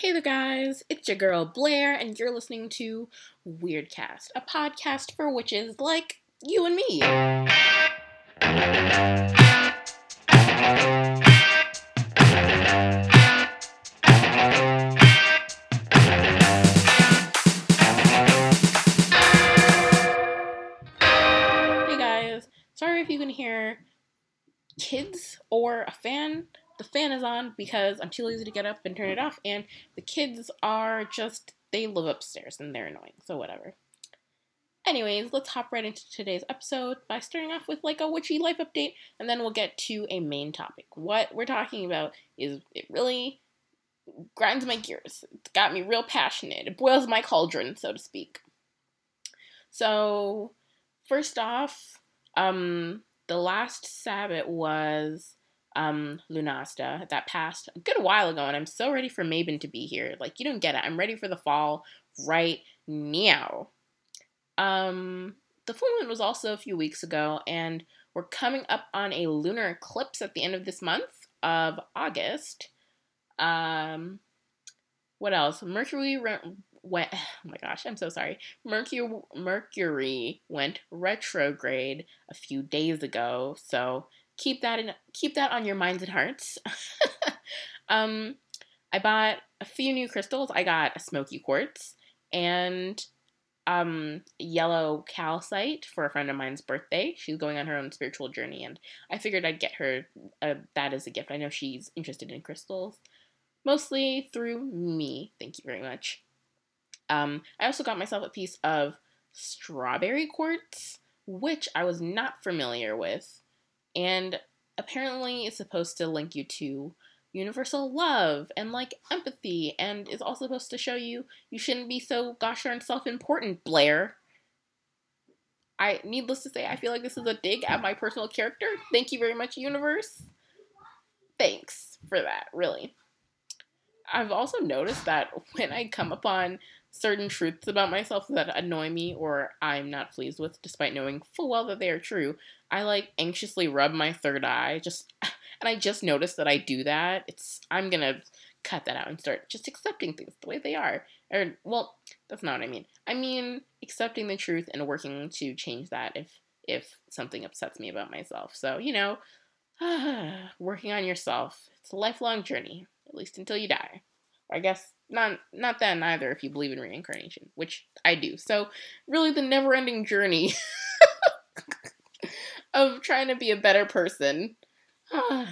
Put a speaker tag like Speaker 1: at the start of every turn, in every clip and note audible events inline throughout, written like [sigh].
Speaker 1: Hey there, guys. It's your girl Blair, and you're listening to Weirdcast, a podcast for witches like you and me. Hey guys, sorry if you can hear kids or a fan. The fan is on because I'm too lazy to get up and turn it off, and the kids are just, they live upstairs and they're annoying, so whatever. Anyways, let's hop right into today's episode by starting off with like a witchy life update, and then we'll get to a main topic. What we're talking about is it really grinds my gears. It's got me real passionate. It boils my cauldron, so to speak. So, first off, um, the last Sabbath was um Lughnasadh that passed a good while ago, and I'm so ready for Mabon to be here. Like you don't get it. I'm ready for the fall right now. Um, the full moon was also a few weeks ago, and we're coming up on a lunar eclipse at the end of this month of August. Um, what else? Mercury re- went. [sighs] Oh my gosh, I'm so sorry. Mercury Mercury went retrograde a few days ago, so keep that in keep that on your minds and hearts. [laughs] um, I bought a few new crystals. I got a smoky quartz and um yellow calcite for a friend of mine's birthday. She's going on her own spiritual journey, and I figured I'd get her uh, that as a gift. I know she's interested in crystals, mostly through me. Thank you very much. Um, I also got myself a piece of strawberry quartz, which I was not familiar with, and apparently it's supposed to link you to universal love and like empathy and is also supposed to show you you shouldn't be so gosh darn self-important blair. I needless to say i feel like this is a dig at my personal character. Thank you very much universe. Thanks for that really. I've also noticed that [laughs] when i come upon certain truths about myself that annoy me or i'm not pleased with despite knowing full well that they are true i like anxiously rub my third eye just [sighs] and I just noticed that I do that, it's I'm gonna cut that out and start just accepting things the way they are. Or well, that's not what I mean. I mean accepting the truth and working to change that if if something upsets me about myself. So you know, [sighs] working on yourself. It's a lifelong journey, at least until you die. I guess not not then either if you believe in reincarnation, which I do. So really the never-ending journey [laughs] of trying to be a better person [sighs]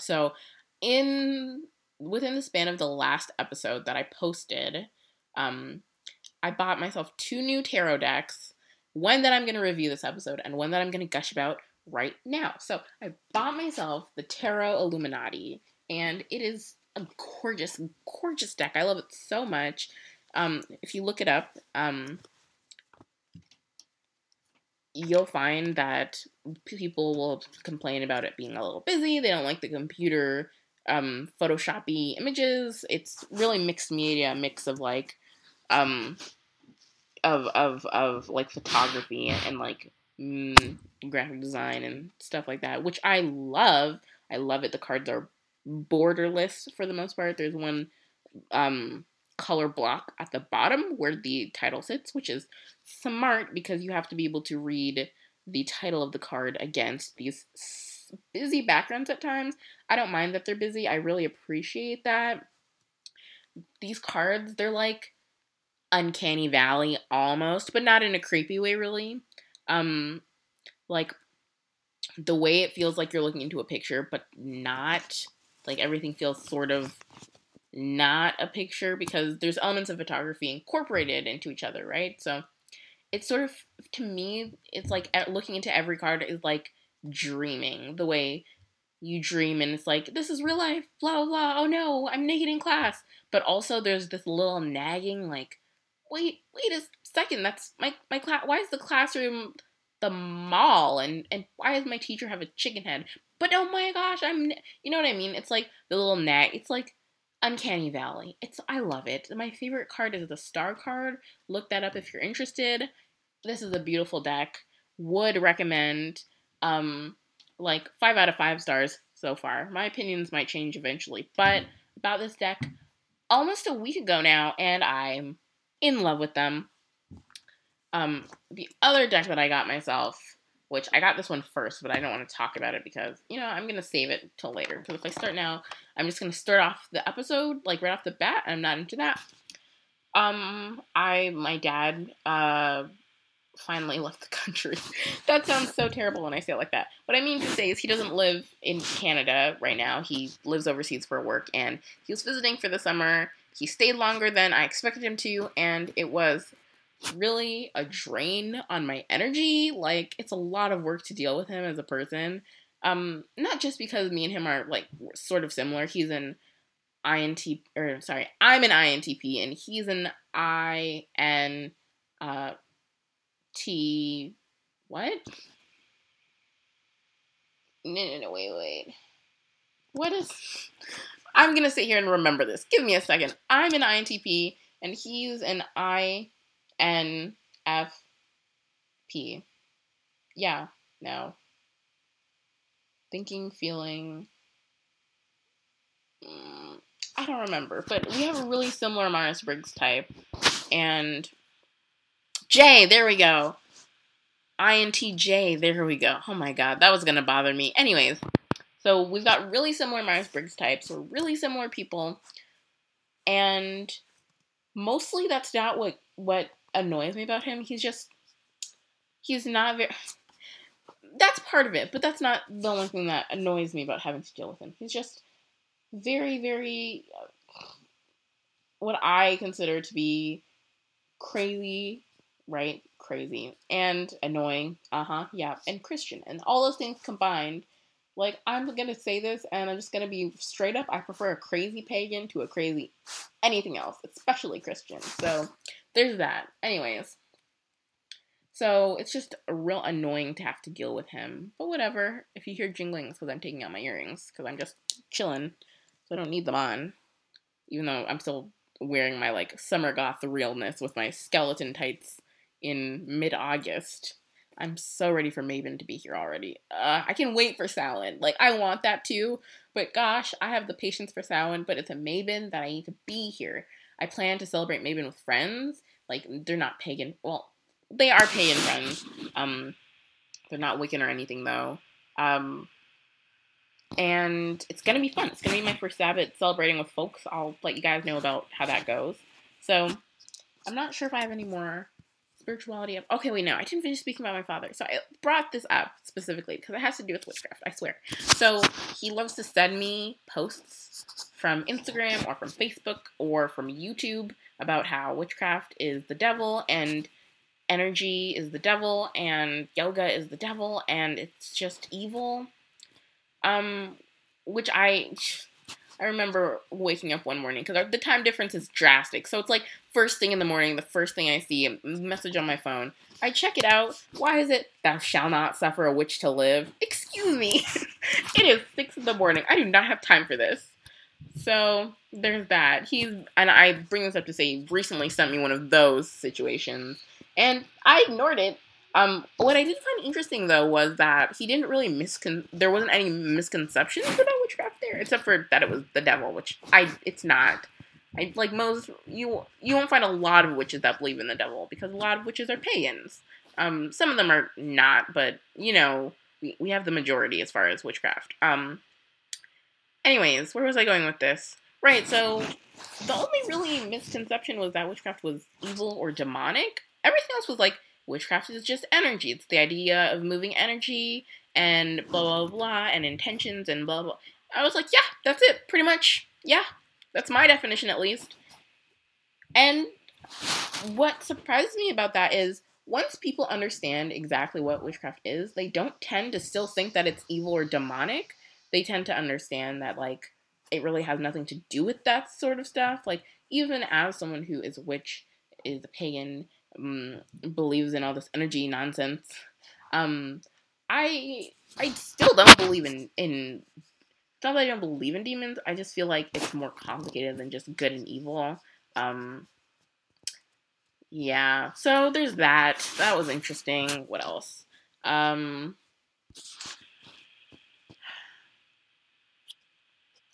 Speaker 1: so, in within the span of the last episode that I posted, um, I bought myself two new tarot decks. One that I'm going to review this episode, and one that I'm going to gush about right now. So, I bought myself the Tarot Illuminati, and it is a gorgeous, gorgeous deck. I love it so much. Um, if you look it up, um, you'll find that people will complain about it being a little busy. They don't like the computer um, photoshoppy images. It's really mixed media, a mix of like um of of of like photography and, and like mm, graphic design and stuff like that, which I love. I love it. The cards are borderless for the most part. There's one um color block at the bottom where the title sits, which is smart because you have to be able to read the title of the card against these busy backgrounds at times. I don't mind that they're busy. I really appreciate that. These cards, they're like uncanny valley almost, but not in a creepy way really. Um like the way it feels like you're looking into a picture but not like everything feels sort of not a picture because there's elements of photography incorporated into each other, right? So it's sort of to me, it's like looking into every card is like dreaming the way you dream and it's like this is real life, blah blah. Oh no, I'm naked in class. But also there's this little nagging like, wait, wait a second, that's my my class. Why is the classroom the mall and and why does my teacher have a chicken head? But oh my gosh, I'm you know what I mean? It's like the little nag. It's like Uncanny Valley. It's I love it. My favorite card is the Star card. Look that up if you're interested. This is a beautiful deck. Would recommend. Um, like five out of five stars so far. My opinions might change eventually, but about this deck, almost a week ago now, and I'm in love with them. Um, the other deck that I got myself, which I got this one first, but I don't want to talk about it because, you know, I'm going to save it till later. Because if I start now, I'm just going to start off the episode, like, right off the bat, I'm not into that. Um, I, my dad, uh, finally [laughs] left the country. [laughs] that sounds so terrible when I say it like that. What I mean to say is he doesn't live in Canada right now. He lives overseas for work and he was visiting for the summer. He stayed longer than I expected him to, and it was really a drain on my energy. Like it's a lot of work to deal with him as a person. Um, not just because me and him are like sort of similar. He's an INT or sorry, I'm an INTP and he's an IN uh T what? No, no, no, wait, wait. What is I'm gonna sit here and remember this. Give me a second. I'm an INTP and he's an I N F P. Yeah, no. Thinking, feeling. Mm, I don't remember, but we have a really similar Myers Briggs type. And J, there we go. INTJ, there we go. Oh my god, that was gonna bother me. Anyways, so we've got really similar Myers Briggs types. We're really similar people. And mostly that's not what what annoys me about him. He's just he's not very that's part of it, but that's not the only thing that annoys me about having to deal with him. He's just very very uh, what I consider to be crazy, right? Crazy and annoying. Uh-huh. Yeah, and Christian. And all those things combined like I'm gonna say this and I'm just gonna be straight up. I prefer a crazy pagan to a crazy anything else, especially Christian. So there's that. Anyways. So it's just real annoying to have to deal with him. But whatever. If you hear jingling, because I'm taking out my earrings. Because I'm just chilling. So I don't need them on. Even though I'm still wearing my like summer goth realness with my skeleton tights in mid August. I'm so ready for Mabon to be here already. Uh, I can wait for Samhain. Like, I want that too. But gosh, I have the patience for Samhain, but it's a Mabon that I need to be here. I plan to celebrate Mabon with friends. Like, they're not pagan. Well, they are pagan friends. Um, they're not Wiccan or anything, though. Um, and it's gonna be fun. It's gonna be my first Sabbath celebrating with folks. I'll let you guys know about how that goes. So, I'm not sure if I have any more spirituality okay wait no i didn't finish speaking about my father so i brought this up specifically because it has to do with witchcraft i swear so he loves to send me posts from instagram or from facebook or from youtube about how witchcraft is the devil and energy is the devil and yoga is the devil and it's just evil um which i [sighs] I remember waking up one morning because the time difference is drastic. So it's like first thing in the morning, the first thing I see, a message on my phone. I check it out. Why is it, thou shall not suffer a witch to live? Excuse me. [laughs] it is six in the morning. I do not have time for this. So there's that. He's, and I bring this up to say, he recently sent me one of those situations. And I ignored it um, what I did find interesting though was that he didn't really miscon. There wasn't any misconceptions about witchcraft there, except for that it was the devil, which I it's not. I like most you you won't find a lot of witches that believe in the devil because a lot of witches are pagans. Um, some of them are not, but you know we we have the majority as far as witchcraft. Um. Anyways, where was I going with this? Right, so the only really misconception was that witchcraft was evil or demonic. Everything else was like witchcraft is just energy. It's the idea of moving energy and blah blah blah and intentions and blah blah. I was like, yeah, that's it, pretty much. Yeah, that's my definition at least. And what surprised me about that is once people understand exactly what witchcraft is, they don't tend to still think that it's evil or demonic. They tend to understand that like it really has nothing to do with that sort of stuff. Like even as someone who is a witch, is a pagan, um, believes in all this energy nonsense. Um, I I still don't believe in in. Not that I don't believe in demons. I just feel like it's more complicated than just good and evil. Um, yeah. So there's that. That was interesting. What else? Um,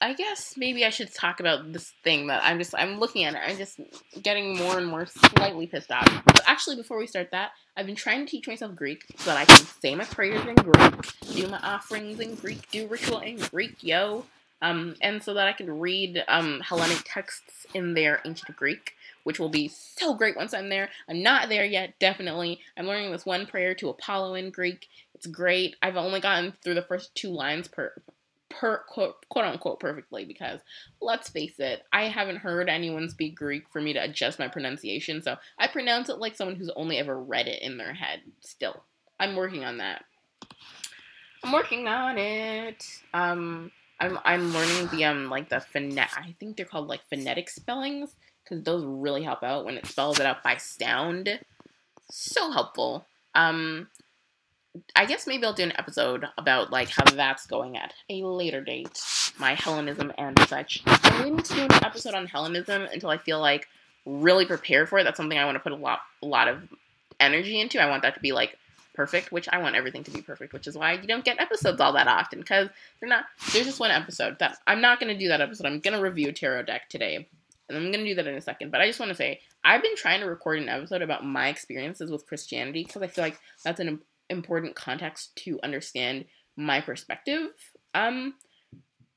Speaker 1: I guess maybe I should talk about this thing that I'm just I'm looking at it. I'm just getting more and more slightly pissed off. But actually, before we start that, I've been trying to teach myself Greek so that I can say my prayers in Greek, do my offerings in Greek, do ritual in Greek, yo. Um, and so that I can read um, Hellenic texts in their ancient Greek, which will be so great once I'm there. I'm not there yet, definitely. I'm learning this one prayer to Apollo in Greek. It's great. I've only gotten through the first two lines per per quote, quote unquote perfectly because let's face it, I haven't heard anyone speak Greek for me to adjust my pronunciation, so I pronounce it like someone who's only ever read it in their head. Still, I'm working on that. I'm working on it. Um, I'm I'm learning the um like the phonetic. I think they're called like phonetic spellings because those really help out when it spells it out by sound. So helpful. Um, I guess maybe I'll do an episode about like how that's going at a later date, my Hellenism and such. I'm waiting to do an episode on Hellenism until I feel like really prepared for it. That's something I want to put a lot a lot of energy into. I want that to be like perfect, which I want everything to be perfect, which is why you don't get episodes all that often because they're not. There's just one episode that I'm not going to do that episode. I'm going to review a tarot deck today, and I'm going to do that in a second. But I just want to say I've been trying to record an episode about my experiences with Christianity because I feel like that's an important context to understand my perspective um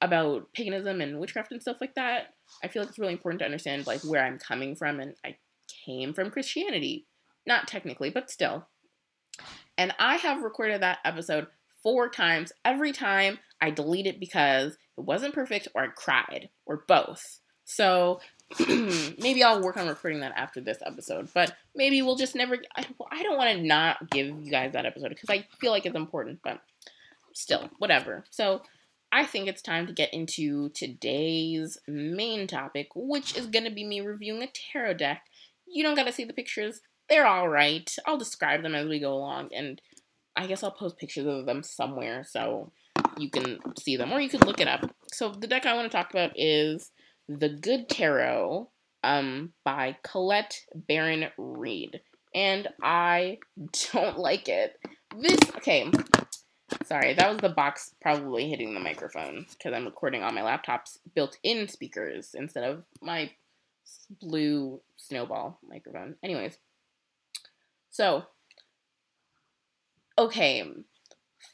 Speaker 1: about paganism and witchcraft and stuff like that. I feel like it's really important to understand like where I'm coming from and I came from Christianity. Not technically, but still. And I have recorded that episode four times. Every time I delete it because it wasn't perfect or I cried or both. So [clears throat] maybe I'll work on recording that after this episode, but maybe we'll just never. I, I don't want to not give you guys that episode because I feel like it's important, but still, whatever. So I think it's time to get into today's main topic, which is going to be me reviewing a tarot deck. You don't got to see the pictures, they're alright. I'll describe them as we go along, and I guess I'll post pictures of them somewhere so you can see them, or you can look it up. So the deck I want to talk about is the Good Tarot um, by Colette Baron Reid. And I [laughs] don't like it. This, okay, sorry, that was the box probably hitting the microphone because I'm recording on my laptop's built in speakers instead of my blue snowball microphone. Anyways, so, okay,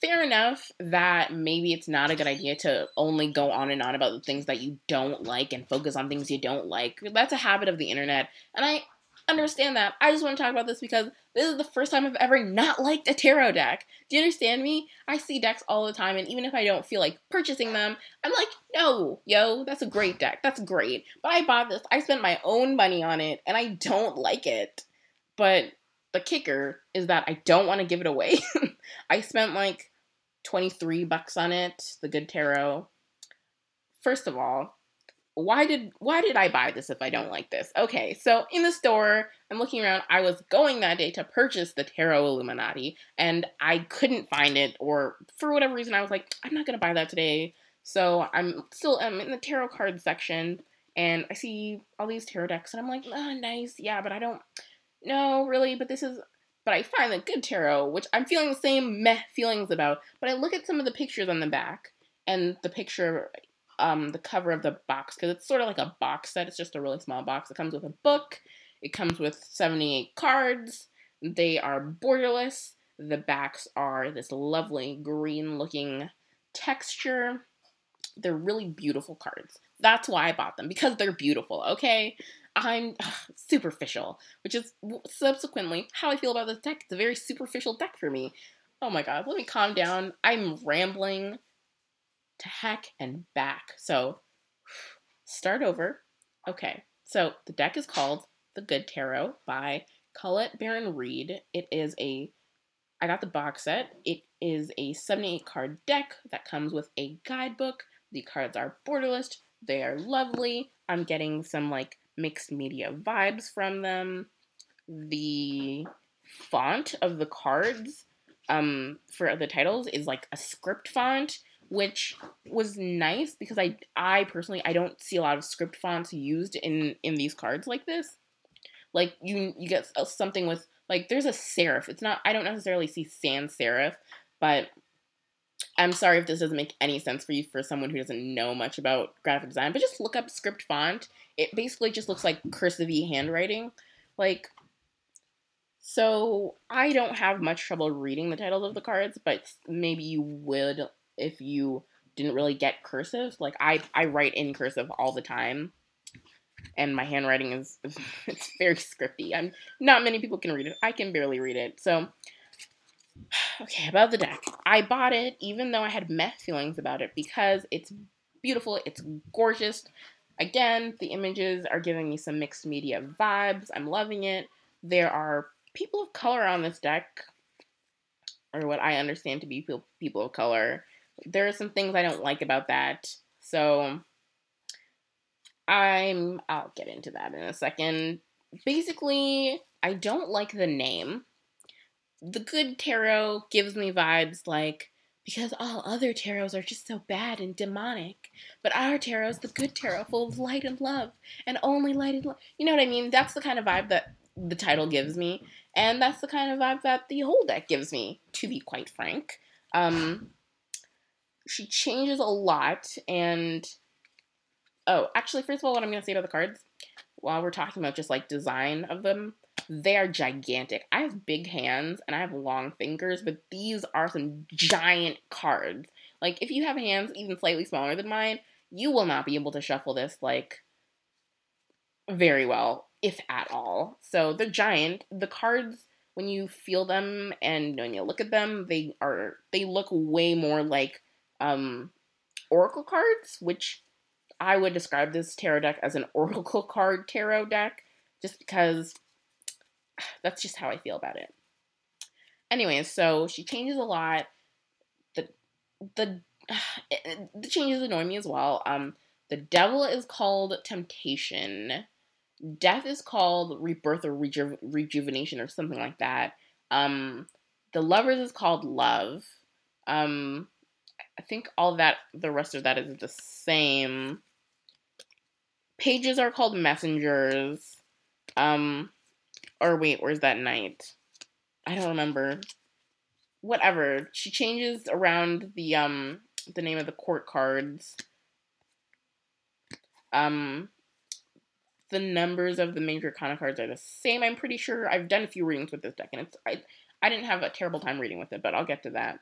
Speaker 1: fair enough that maybe it's not a good idea to only go on and on about the things that you don't like and focus on things you don't like. That's a habit of the internet, and I understand that. I just want to talk about this because this is the first time I've ever not liked a tarot deck. Do you understand me? I see decks all the time, and even if I don't feel like purchasing them, I'm like, no, yo, that's a great deck. That's great. But I bought this, I spent my own money on it, and I don't like it. But the kicker is that I don't want to give it away. [laughs] I spent like 23 bucks on it, the good tarot. First of all, why did why did I buy this if I don't like this? Okay, so in the store, I'm looking around. I was going that day to purchase the Tarot Illuminati, and I couldn't find it, or for whatever reason, I was like, I'm not gonna buy that today. So I'm still I'm in the tarot card section, and I see all these tarot decks, and I'm like, oh, nice, yeah, but I don't no, really, but this is. But I find the good tarot, which I'm feeling the same meh feelings about. But I look at some of the pictures on the back and the picture, um, the cover of the box because it's sort of like a box set. It's just a really small box. It comes with a book. It comes with 78 cards. They are borderless. The backs are this lovely green looking texture. They're really beautiful cards. That's why I bought them because they're beautiful, okay? I'm ugh, superficial, which is subsequently how I feel about this deck. It's a very superficial deck for me. Oh my god, let me calm down. I'm rambling to heck and back. So, start over. Okay, so the deck is called The Good Tarot by Colette Baron Reid. It is a, I got the box set. It is a 78 card deck that comes with a guidebook. The cards are borderless. They are lovely. I'm getting some like mixed media vibes from them. The font of the cards um, for the titles is like a script font, which was nice because I I personally I don't see a lot of script fonts used in in these cards like this. Like you you get something with like there's a serif. It's not I don't necessarily see sans serif, but I'm sorry if this doesn't make any sense for you for someone who doesn't know much about graphic design, but just look up script font. It basically just looks like cursive handwriting. Like, so I don't have much trouble reading the titles of the cards, but maybe you would if you didn't really get cursive. Like I, I write in cursive all the time, and my handwriting is [laughs] it's very scripty. I'm not many people can read it. I can barely read it. So okay, about the deck. I bought it even though I had meh feelings about it because it's beautiful, it's gorgeous. Again, the images are giving me some mixed media vibes. I'm loving it. There are people of color on this deck, or what I understand to be people of color. There are some things I don't like about that. So I'm I'll get into that in a second. Basically, I don't like the name the good tarot gives me vibes like because all other tarots are just so bad and demonic. But our tarot is the good tarot, full of light and love, and only light and love. You know what I mean? That's the kind of vibe that the title gives me, and that's the kind of vibe that the whole deck gives me. To be quite frank, um, she changes a lot, and oh, actually, first of all, what I'm gonna say about the cards, while we're talking about just like design of them, they are gigantic. I have big hands and I have long fingers, but these are some giant cards. Like, if you have hands even slightly smaller than mine, you will not be able to shuffle this, like, very well, if at all. So they're giant. The cards, when you feel them and when you look at them, they are, they look way more like, um, oracle cards, which I would describe this tarot deck as an [laughs] oracle card tarot deck, just because that's just how I feel about it. Anyways, so she changes a lot. The the [sighs] the changes annoy me as well. Um, the devil is called temptation. Death is called rebirth or reju- rejuvenation or something like that. Um, the lovers is called love. Um, I think all that the rest of that is the same. Pages are called messengers. Um, or wait, where's that knight? I don't remember. Whatever. She changes around the um the name of the court cards. Um the numbers of the major kind of cards are the same. I'm pretty sure. I've done a few readings with this deck, and it's I I didn't have a terrible time reading with it, but I'll get to that.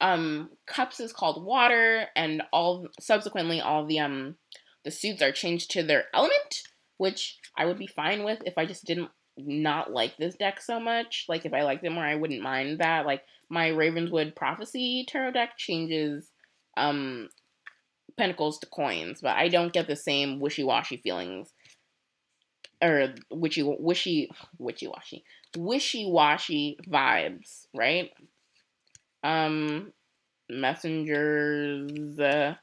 Speaker 1: Um, cups is called water, and all subsequently all the um the suits are changed to their element, which I would be fine with if I just didn't not like this deck so much. Like if I liked it more, I wouldn't mind that. Like my Ravenswood Prophecy tarot deck changes um pentacles to coins, but I don't get the same wishy-washy feelings or witchy wishy wishy-washy wishy-washy vibes, right? Um messengers uh,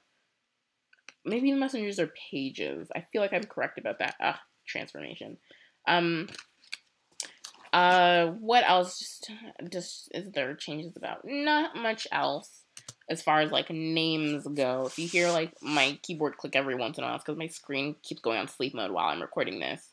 Speaker 1: maybe the messengers are pages. I feel like I'm correct about that. Ah, transformation. Um uh what else just just is there changes about? Not much else as far as like names go. If you hear like my keyboard click every once in a while, it's because my screen keeps going on sleep mode while I'm recording this.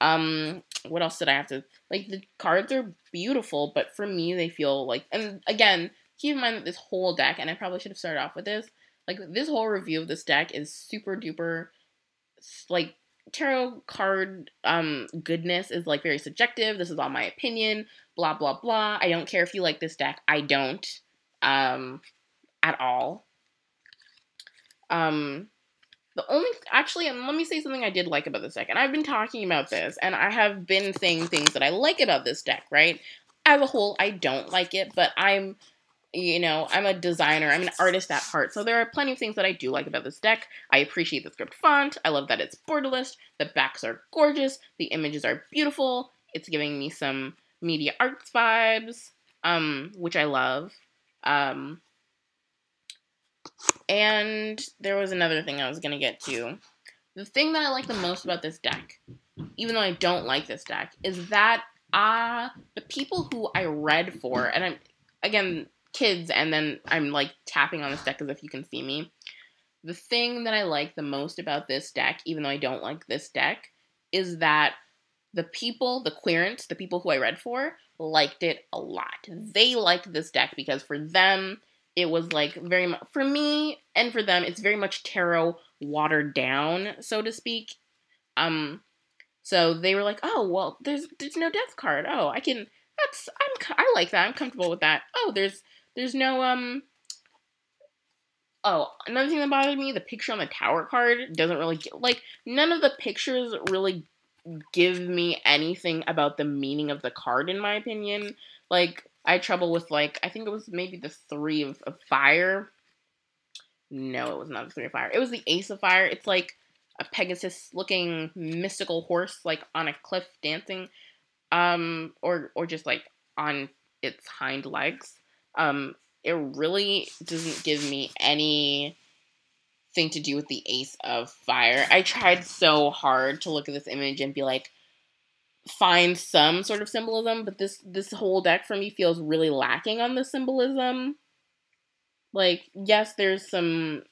Speaker 1: Um, what else did I have to like? The cards are beautiful, but for me, they feel like, and again, keep in mind that this whole deck, and I probably should have started off with this. Like this whole review of this deck is super duper, like tarot card um goodness is like very subjective. This is all my opinion. Blah blah blah. I don't care if you like this deck. I don't um at all. Um the only actually and let me say something I did like about this deck. And I've been talking about this and I have been saying things that I like about this deck, right? As a whole, I don't like it, but I'm you know, I'm a designer, I'm an artist at heart, so there are plenty of things that I do like about this deck. I appreciate the script font, I love that it's borderless, the backs are gorgeous, the images are beautiful, it's giving me some media arts vibes, um, which I love. Um, and there was another thing I was gonna get to. The thing that I like the most about this deck, even though I don't like this deck, is that uh the people who I read for, and I'm again kids and then I'm like tapping on this deck as if you can see me. The thing that I like the most about this deck, even though I don't like this deck, is that the people, the querents, the people who I read for, liked it a lot. They liked this deck because for them, it was like very much for me and for them it's very much tarot watered down so to speak um so they were like oh well there's there's no death card oh i can that's i'm i like that i'm comfortable with that oh there's there's no um oh another thing that bothered me the picture on the tower card doesn't really get like none of the pictures really give me anything about the meaning of the card in my opinion like I had trouble with like I think it was maybe the three of, of fire. No, it was not the three of fire. It was the ace of fire. It's like a Pegasus looking mystical horse like on a cliff dancing. Um or or just like on its hind legs. Um it really doesn't give me any thing to do with the ace of fire. I tried so hard to look at this image and be like, find some sort of symbolism, but this this whole deck for me feels really lacking on the symbolism. Like, yes, there's some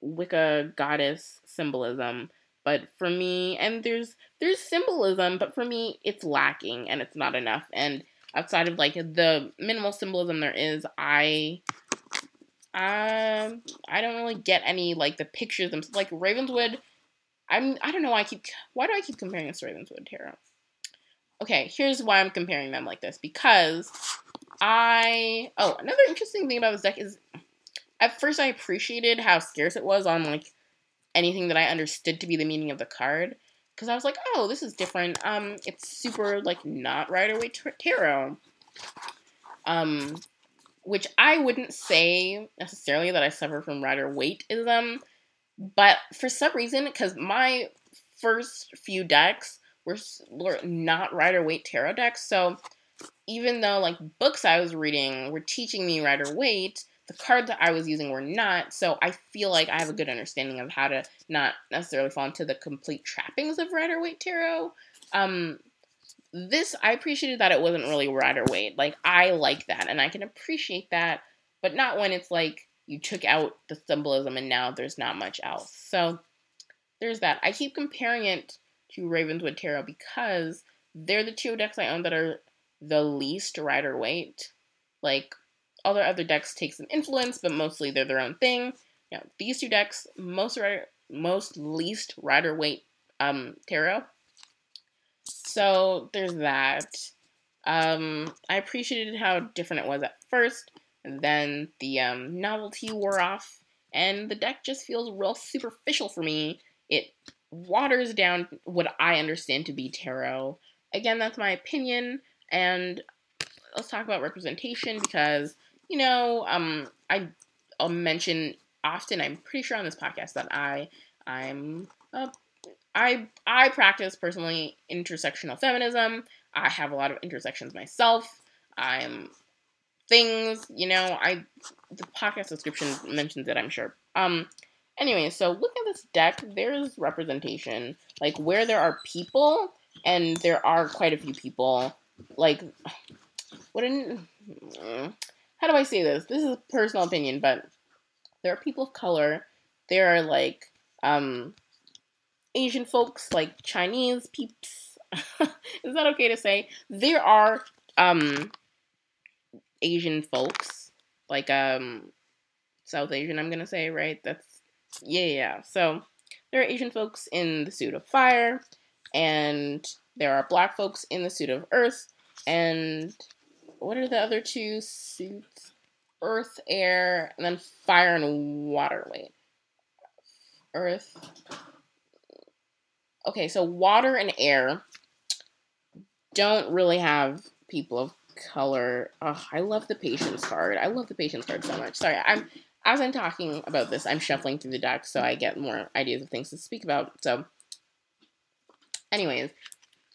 Speaker 1: Wicca goddess symbolism, but for me, and there's there's symbolism, but for me, it's lacking and it's not enough. And outside of like the minimal symbolism there is, I um I don't really get any like the pictures themselves. Like Ravenswood, I'm I don't know why I keep why do I keep comparing this to Ravenswood Tarot? okay, here's why I'm comparing them like this because I oh another interesting thing about this deck is at first I appreciated how scarce it was on like anything that I understood to be the meaning of the card because I was like, oh, this is different. Um, it's super like not Rider Waite tarot. Um, which I wouldn't say necessarily that I suffer from Rider Waiteism, but for some reason, because my first few decks were, were not Rider Waite tarot decks. So even though like books I was reading were teaching me Rider Waite, the cards that I was using were not. So I feel like I have a good understanding of how to not necessarily fall into the complete trappings of Rider Waite tarot. Um, this I appreciated that it wasn't really Rider Waite. Like I like that and I can appreciate that, but not when it's like you took out the symbolism and now there's not much else. So there's that. I keep comparing it to Ravenswood Tarot because they're the two decks I own that are the least Rider Waite. Like all their other decks take some influence, but mostly they're their own thing. Now, these two decks, most rider, most least Rider Waite um, tarot. So there's that. Um, I appreciated how different it was at first, and then the um, novelty wore off, and the deck just feels real superficial for me. It waters down what I understand to be tarot. Again, that's my opinion, and let's talk about representation because you know, um, I I'll mention often. I'm pretty sure on this podcast that I I'm uh, I I practice personally intersectional feminism. I have a lot of intersections myself. I'm things, you know, I the podcast description mentions it, I'm sure. Um Anyway, so look at this deck. There's representation. Like where there are people, and there are quite a few people. Like, what in. How do I say this? This is a personal opinion, but there are people of color. There are like um Asian folks, like Chinese peeps. [laughs] is that okay to say? There are um Asian folks, like um South Asian, I'm gonna say, right? That's yeah, yeah. So there are Asian folks in the suit of fire, and there are black folks in the suit of earth. And what are the other two suits? Earth, air, and then fire and water. Wait. Earth. Okay, so water and air don't really have people of color. Oh, I love the patience card. I love the patience card so much. Sorry, I'm as I'm talking about this, I'm shuffling through the deck so I get more ideas of things to speak about. So, anyways,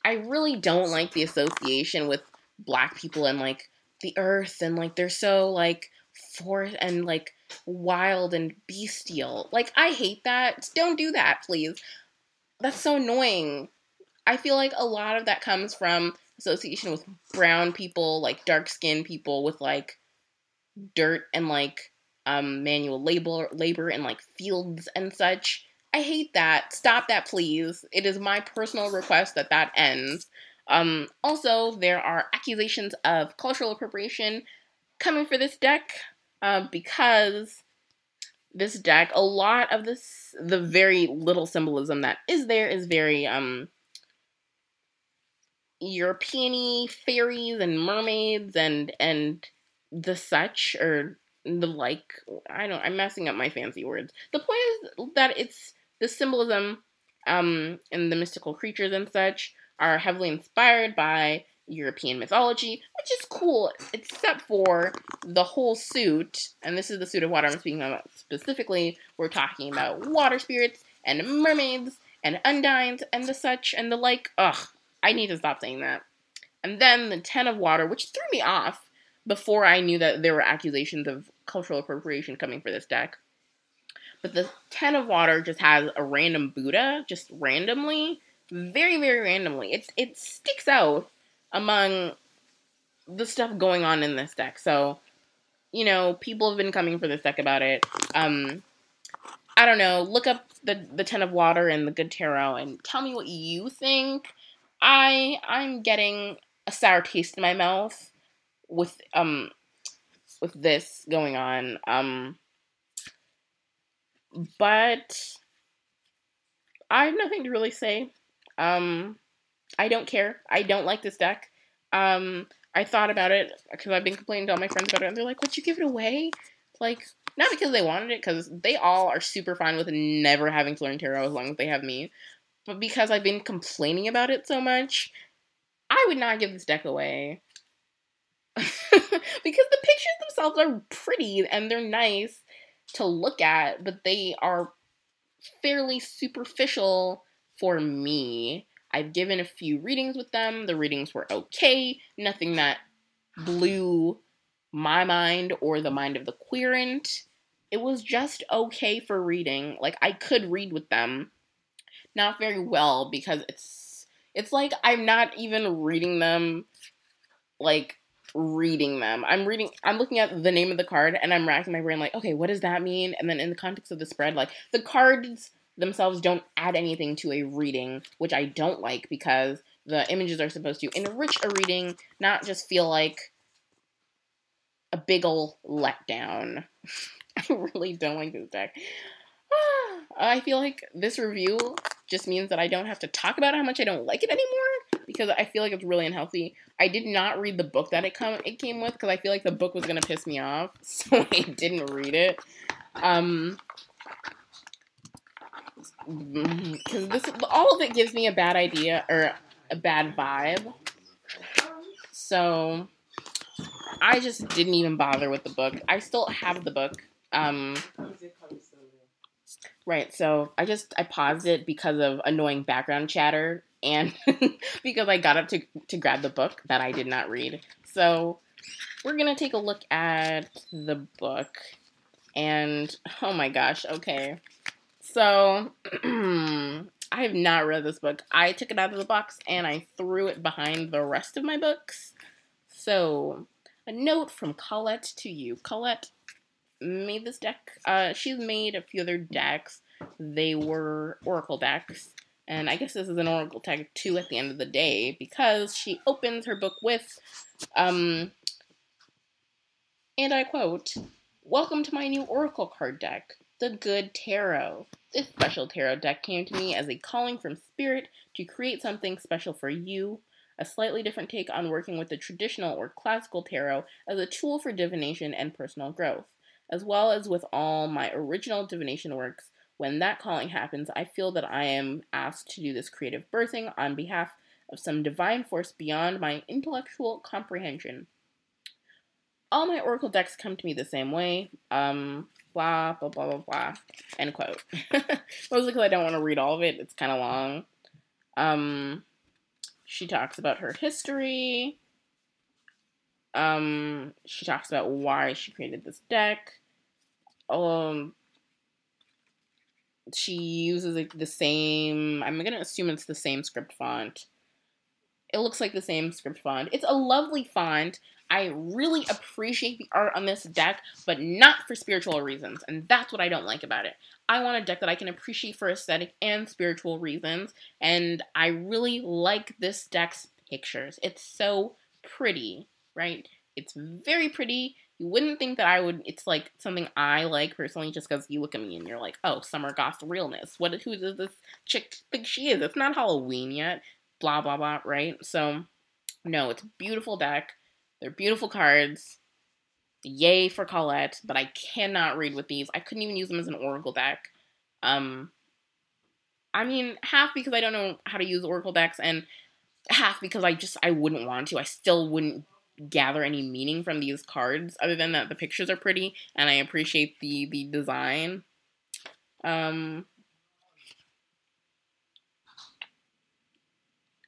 Speaker 1: I really don't like the association with black people and like the earth and like they're so like forth and like wild and bestial. Like, I hate that. Don't do that, please. That's so annoying. I feel like a lot of that comes from association with brown people, like dark skinned people with like dirt and like um, manual labor, labor in like fields and such. I hate that. Stop that, please. It is my personal request that that ends. Um, also, there are accusations of cultural appropriation coming for this deck. uh, because this deck, a lot of this, the very little symbolism that is there is very um European fairies and mermaids and and the such or the like. I don't. I'm messing up my fancy words. The point is that it's the symbolism um and the mystical creatures and such are heavily inspired by European mythology, which is cool, except for the whole suit. And this is the suit of water I'm speaking about specifically. We're talking about water spirits and mermaids and undines and the such and the like. Ugh, I need to stop saying that. And then the Ten of Water, which threw me off before I knew that there were accusations of cultural appropriation coming for this deck. But the Ten of Water just has a random Buddha, just randomly, very, very randomly. It's it sticks out among the stuff going on in this deck. So, you know, people have been coming for this deck about it. Um, I don't know. Look up the the Ten of Water and the Good Tarot and tell me what you think. I I'm getting a sour taste in my mouth with um with this going on. Um, but I have nothing to really say. Um, I don't care. I don't like this deck. Um, I thought about it because I've been complaining to all my friends about it, and they're like, "Would you give it away?" Like, not because they wanted it, because they all are super fine with never having to learn tarot as long as they have me, but because I've been complaining about it so much, I would not give this deck away. [laughs] because the pictures themselves are pretty and they're nice to look at, but they are fairly superficial for me. I've given a few readings with them. The readings were okay, nothing that blew my mind or the mind of the querent. It was just okay for reading. Like I could read with them. Not very well because it's it's like I'm not even reading them like reading them. I'm reading I'm looking at the name of the card and I'm racking my brain like, okay, what does that mean? And then in the context of the spread, like the cards themselves don't add anything to a reading, which I don't like because the images are supposed to enrich a reading, not just feel like a big ol' letdown. [laughs] I really don't like this deck. [sighs] I feel like this review just means that I don't have to talk about how much I don't like it anymore because I feel like it's really unhealthy. I did not read the book that it come it came with because I feel like the book was gonna piss me off, [laughs] so I didn't read it. Um, because this all of it gives me a bad idea or a bad vibe. So I just didn't even bother with the book. I still have the book. Um, right. So I just I paused it because of annoying background chatter and [laughs] because I got up to to grab the book that I did not read. So we're gonna take a look at the book. And oh my gosh, okay. So, [clears throat] I have not read this book. I took it out of the box and I threw it behind the rest of my books. So, a note from Colette to you. Colette made this deck. Uh, she's made a few other decks. They were Oracle decks. And I guess this is an Oracle deck too at the end of the day because she opens her book with, um, and I quote, Welcome to my new Oracle card deck, the Good Tarot. This special tarot deck came to me as a calling from spirit to create something special for you, a slightly different take on working with the traditional or classical tarot as a tool for divination and personal growth, as well as with all my original divination works. When that calling happens, I feel that I am asked to do this creative birthing on behalf of some divine force beyond my intellectual comprehension. All my oracle decks come to me the same way. Um, blah, blah, blah, blah, blah. End quote. [laughs] Mostly because I don't want to read all of it. It's kind of long. Um, she talks about her history. Um, she talks about why she created this deck. Um, she uses like, the same. I'm gonna assume it's the same script font. It looks like the same script font. It's a lovely font. I really appreciate the art on this deck, but not for spiritual reasons. And that's what I don't like about it. I want a deck that I can appreciate for aesthetic and spiritual reasons. And I really like this deck's pictures. It's so pretty, right? It's very pretty. You wouldn't think that I would. It's like something I like personally, just because you look at me and you're like, "Oh, summer goth realness." What? Who does this chick think she is? It's not Halloween yet. Blah blah blah. Right? So, no, it's beautiful deck. They're beautiful cards. Yay for Colette, but I cannot read with these. I couldn't even use them as an Oracle deck. Um, I mean, half because I don't know how to use Oracle decks, and half because I just I wouldn't want to. I still wouldn't gather any meaning from these cards other than that the pictures are pretty and I appreciate the the design. Um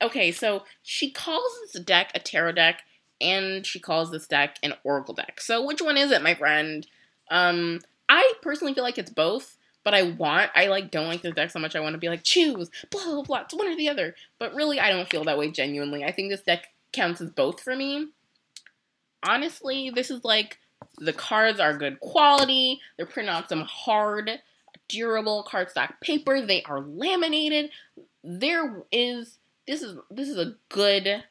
Speaker 1: Okay, so she calls this deck a tarot deck and she calls this deck an oracle deck. So which one is it, my friend? Um I personally feel like it's both but I want, I like don't like this deck so much. I want to be like, choose, blah, blah, blah. It's one or the other. But really, I don't feel that way genuinely. I think this deck counts as both for me. Honestly, this is like, the cards are good quality. They're printed on some hard, durable cardstock paper. They are laminated. There is, this is, this is a good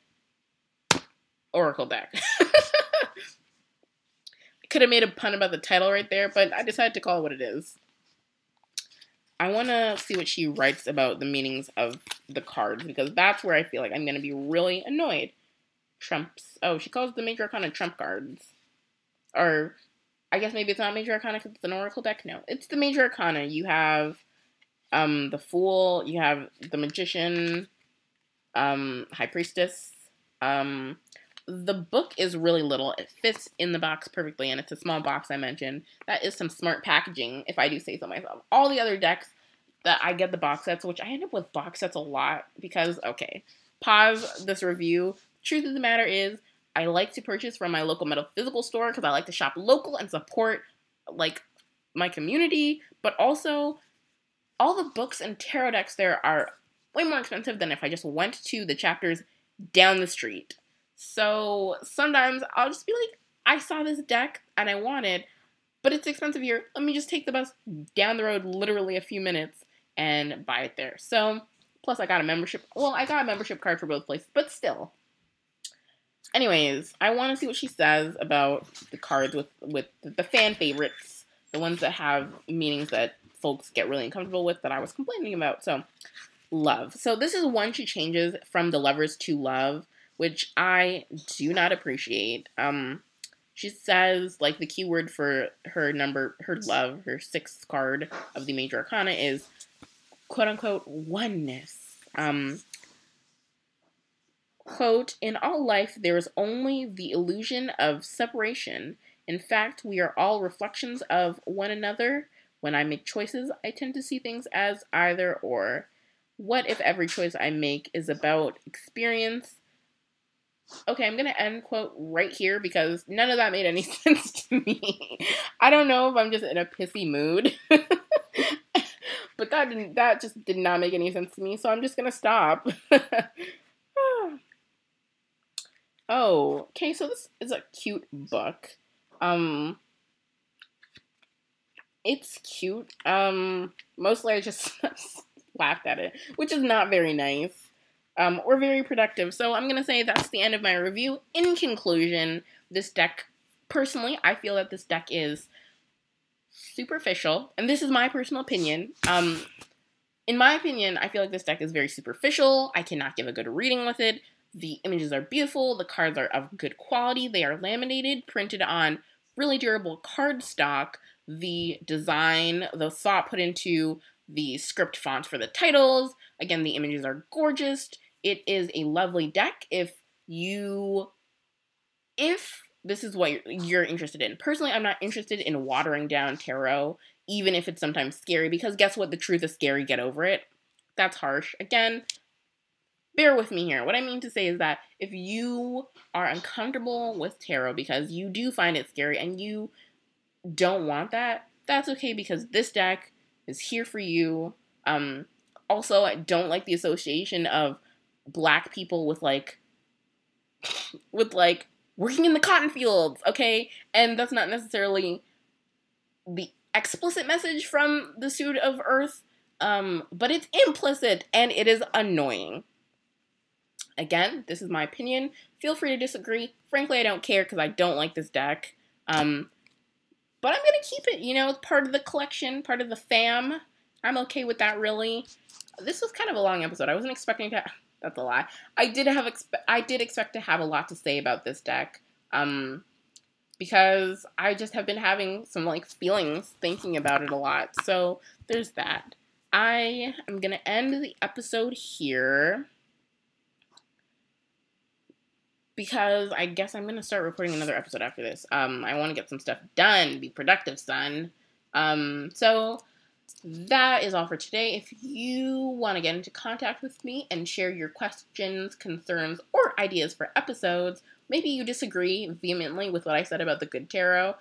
Speaker 1: Oracle deck. I [laughs] could have made a pun about the title right there, but I decided to call it what it is. I want to see what she writes about the meanings of the cards because that's where I feel like I'm going to be really annoyed. Trumps. Oh, she calls the Major Arcana Trump cards. Or, I guess maybe it's not Major Arcana because it's an Oracle deck. No, it's the Major Arcana. You have um, the Fool, you have the Magician, um, High Priestess. Um, the book is really little. It fits in the box perfectly, and it's a small box I mentioned. That is some smart packaging, if I do say so myself. All the other decks that I get the box sets, which I end up with box sets a lot because, okay, pause this review. Truth of the matter is, I like to purchase from my local metaphysical store because I like to shop local and support, like, my community, but also all the books and tarot decks there are way more expensive than if I just went to the chapters down the street. So sometimes I'll just be like, I saw this deck and I want it, but it's expensive here. Let me just take the bus down the road, literally a few minutes, and buy it there. So, plus I got a membership. Well, I got a membership card for both places, but still. Anyways, I want to see what she says about the cards with with the fan favorites, the ones that have meanings that folks get really uncomfortable with that I was complaining about. So, love. So this is one she changes from the lovers to love which I do not appreciate. Um, she says like the keyword for her number, her love, her sixth card of the major arcana is quote unquote oneness. Um, quote, in all life there is only the illusion of separation. In fact, we are all reflections of one another. When I make choices, I tend to see things as either or. What if every choice I make is about experience Okay, I'm gonna end quote right here because none of that made any [laughs] sense to me. I don't know if I'm just in a pissy mood. [laughs] but that didn't that just did not make any sense to me, so I'm just gonna stop. [laughs] oh, okay, so this is a cute book. Um it's cute. Um mostly I just laughed at it, which is not very nice um, or very productive. So I'm going to say that's the end of my review. In conclusion, this deck, personally, I feel that this deck is superficial, and this is my personal opinion. Um, in my opinion, I feel like this deck is very superficial. I cannot give a good reading with it. The images are beautiful, the cards are of good quality, they are laminated, printed on really durable cardstock. The design, the thought put into the script font for the titles. Again, the images are gorgeous. It is a lovely deck if you if this is what you're, you're interested in. Personally, I'm not interested in watering down tarot, even if it's sometimes scary, because guess what? The truth is scary. Get over it. That's harsh. Again, bear with me here. What I mean to say is that if you are uncomfortable with tarot because you do find it scary and you don't want that, that's okay because this deck is here for you. Um, also, I don't like the association of black people with like with like working in the cotton fields, okay? And that's not necessarily the explicit message from the suit of earth, um, but it's implicit and it is annoying. Again, this is my opinion. Feel free to disagree. Frankly, I don't care because I don't like this deck. Um, but I'm gonna keep it, you know, it's part of the collection, part of the fam. I'm okay with that, really. This was kind of a long episode. I wasn't expecting to. That's a lie. I did have expe- I did expect to have a lot to say about this deck. Um, because I just have been having some like feelings thinking about it a lot. So there's that. I am gonna end the episode here because I guess I'm gonna start recording another episode after this. Um, I want to get some stuff done, be productive, son. Um, so that is all for today. If you want to get into contact with me and share your questions, concerns, or ideas for episodes, maybe you disagree vehemently with what I said about the good tarot.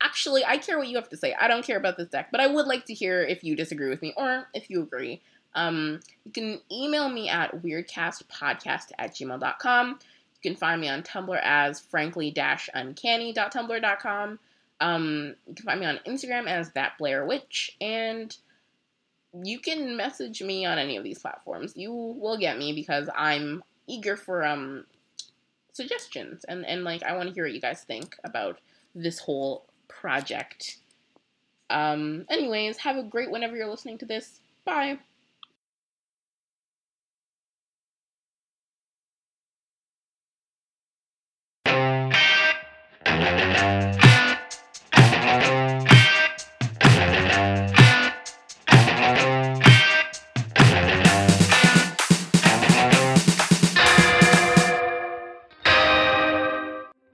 Speaker 1: Actually, I care what you have to say. I don't care about this deck, but I would like to hear if you disagree with me or if you agree. Um, you can email me at weirdcastpodcast at gmail.com. You can find me on Tumblr as frankly-uncanny.tumblr.com. Um, you can find me on Instagram as that Blair Witch, and you can message me on any of these platforms. You will get me because I'm eager for um suggestions and and like I want to hear what you guys think about this whole project. Um, anyways, have a great whenever you're listening to this. Bye.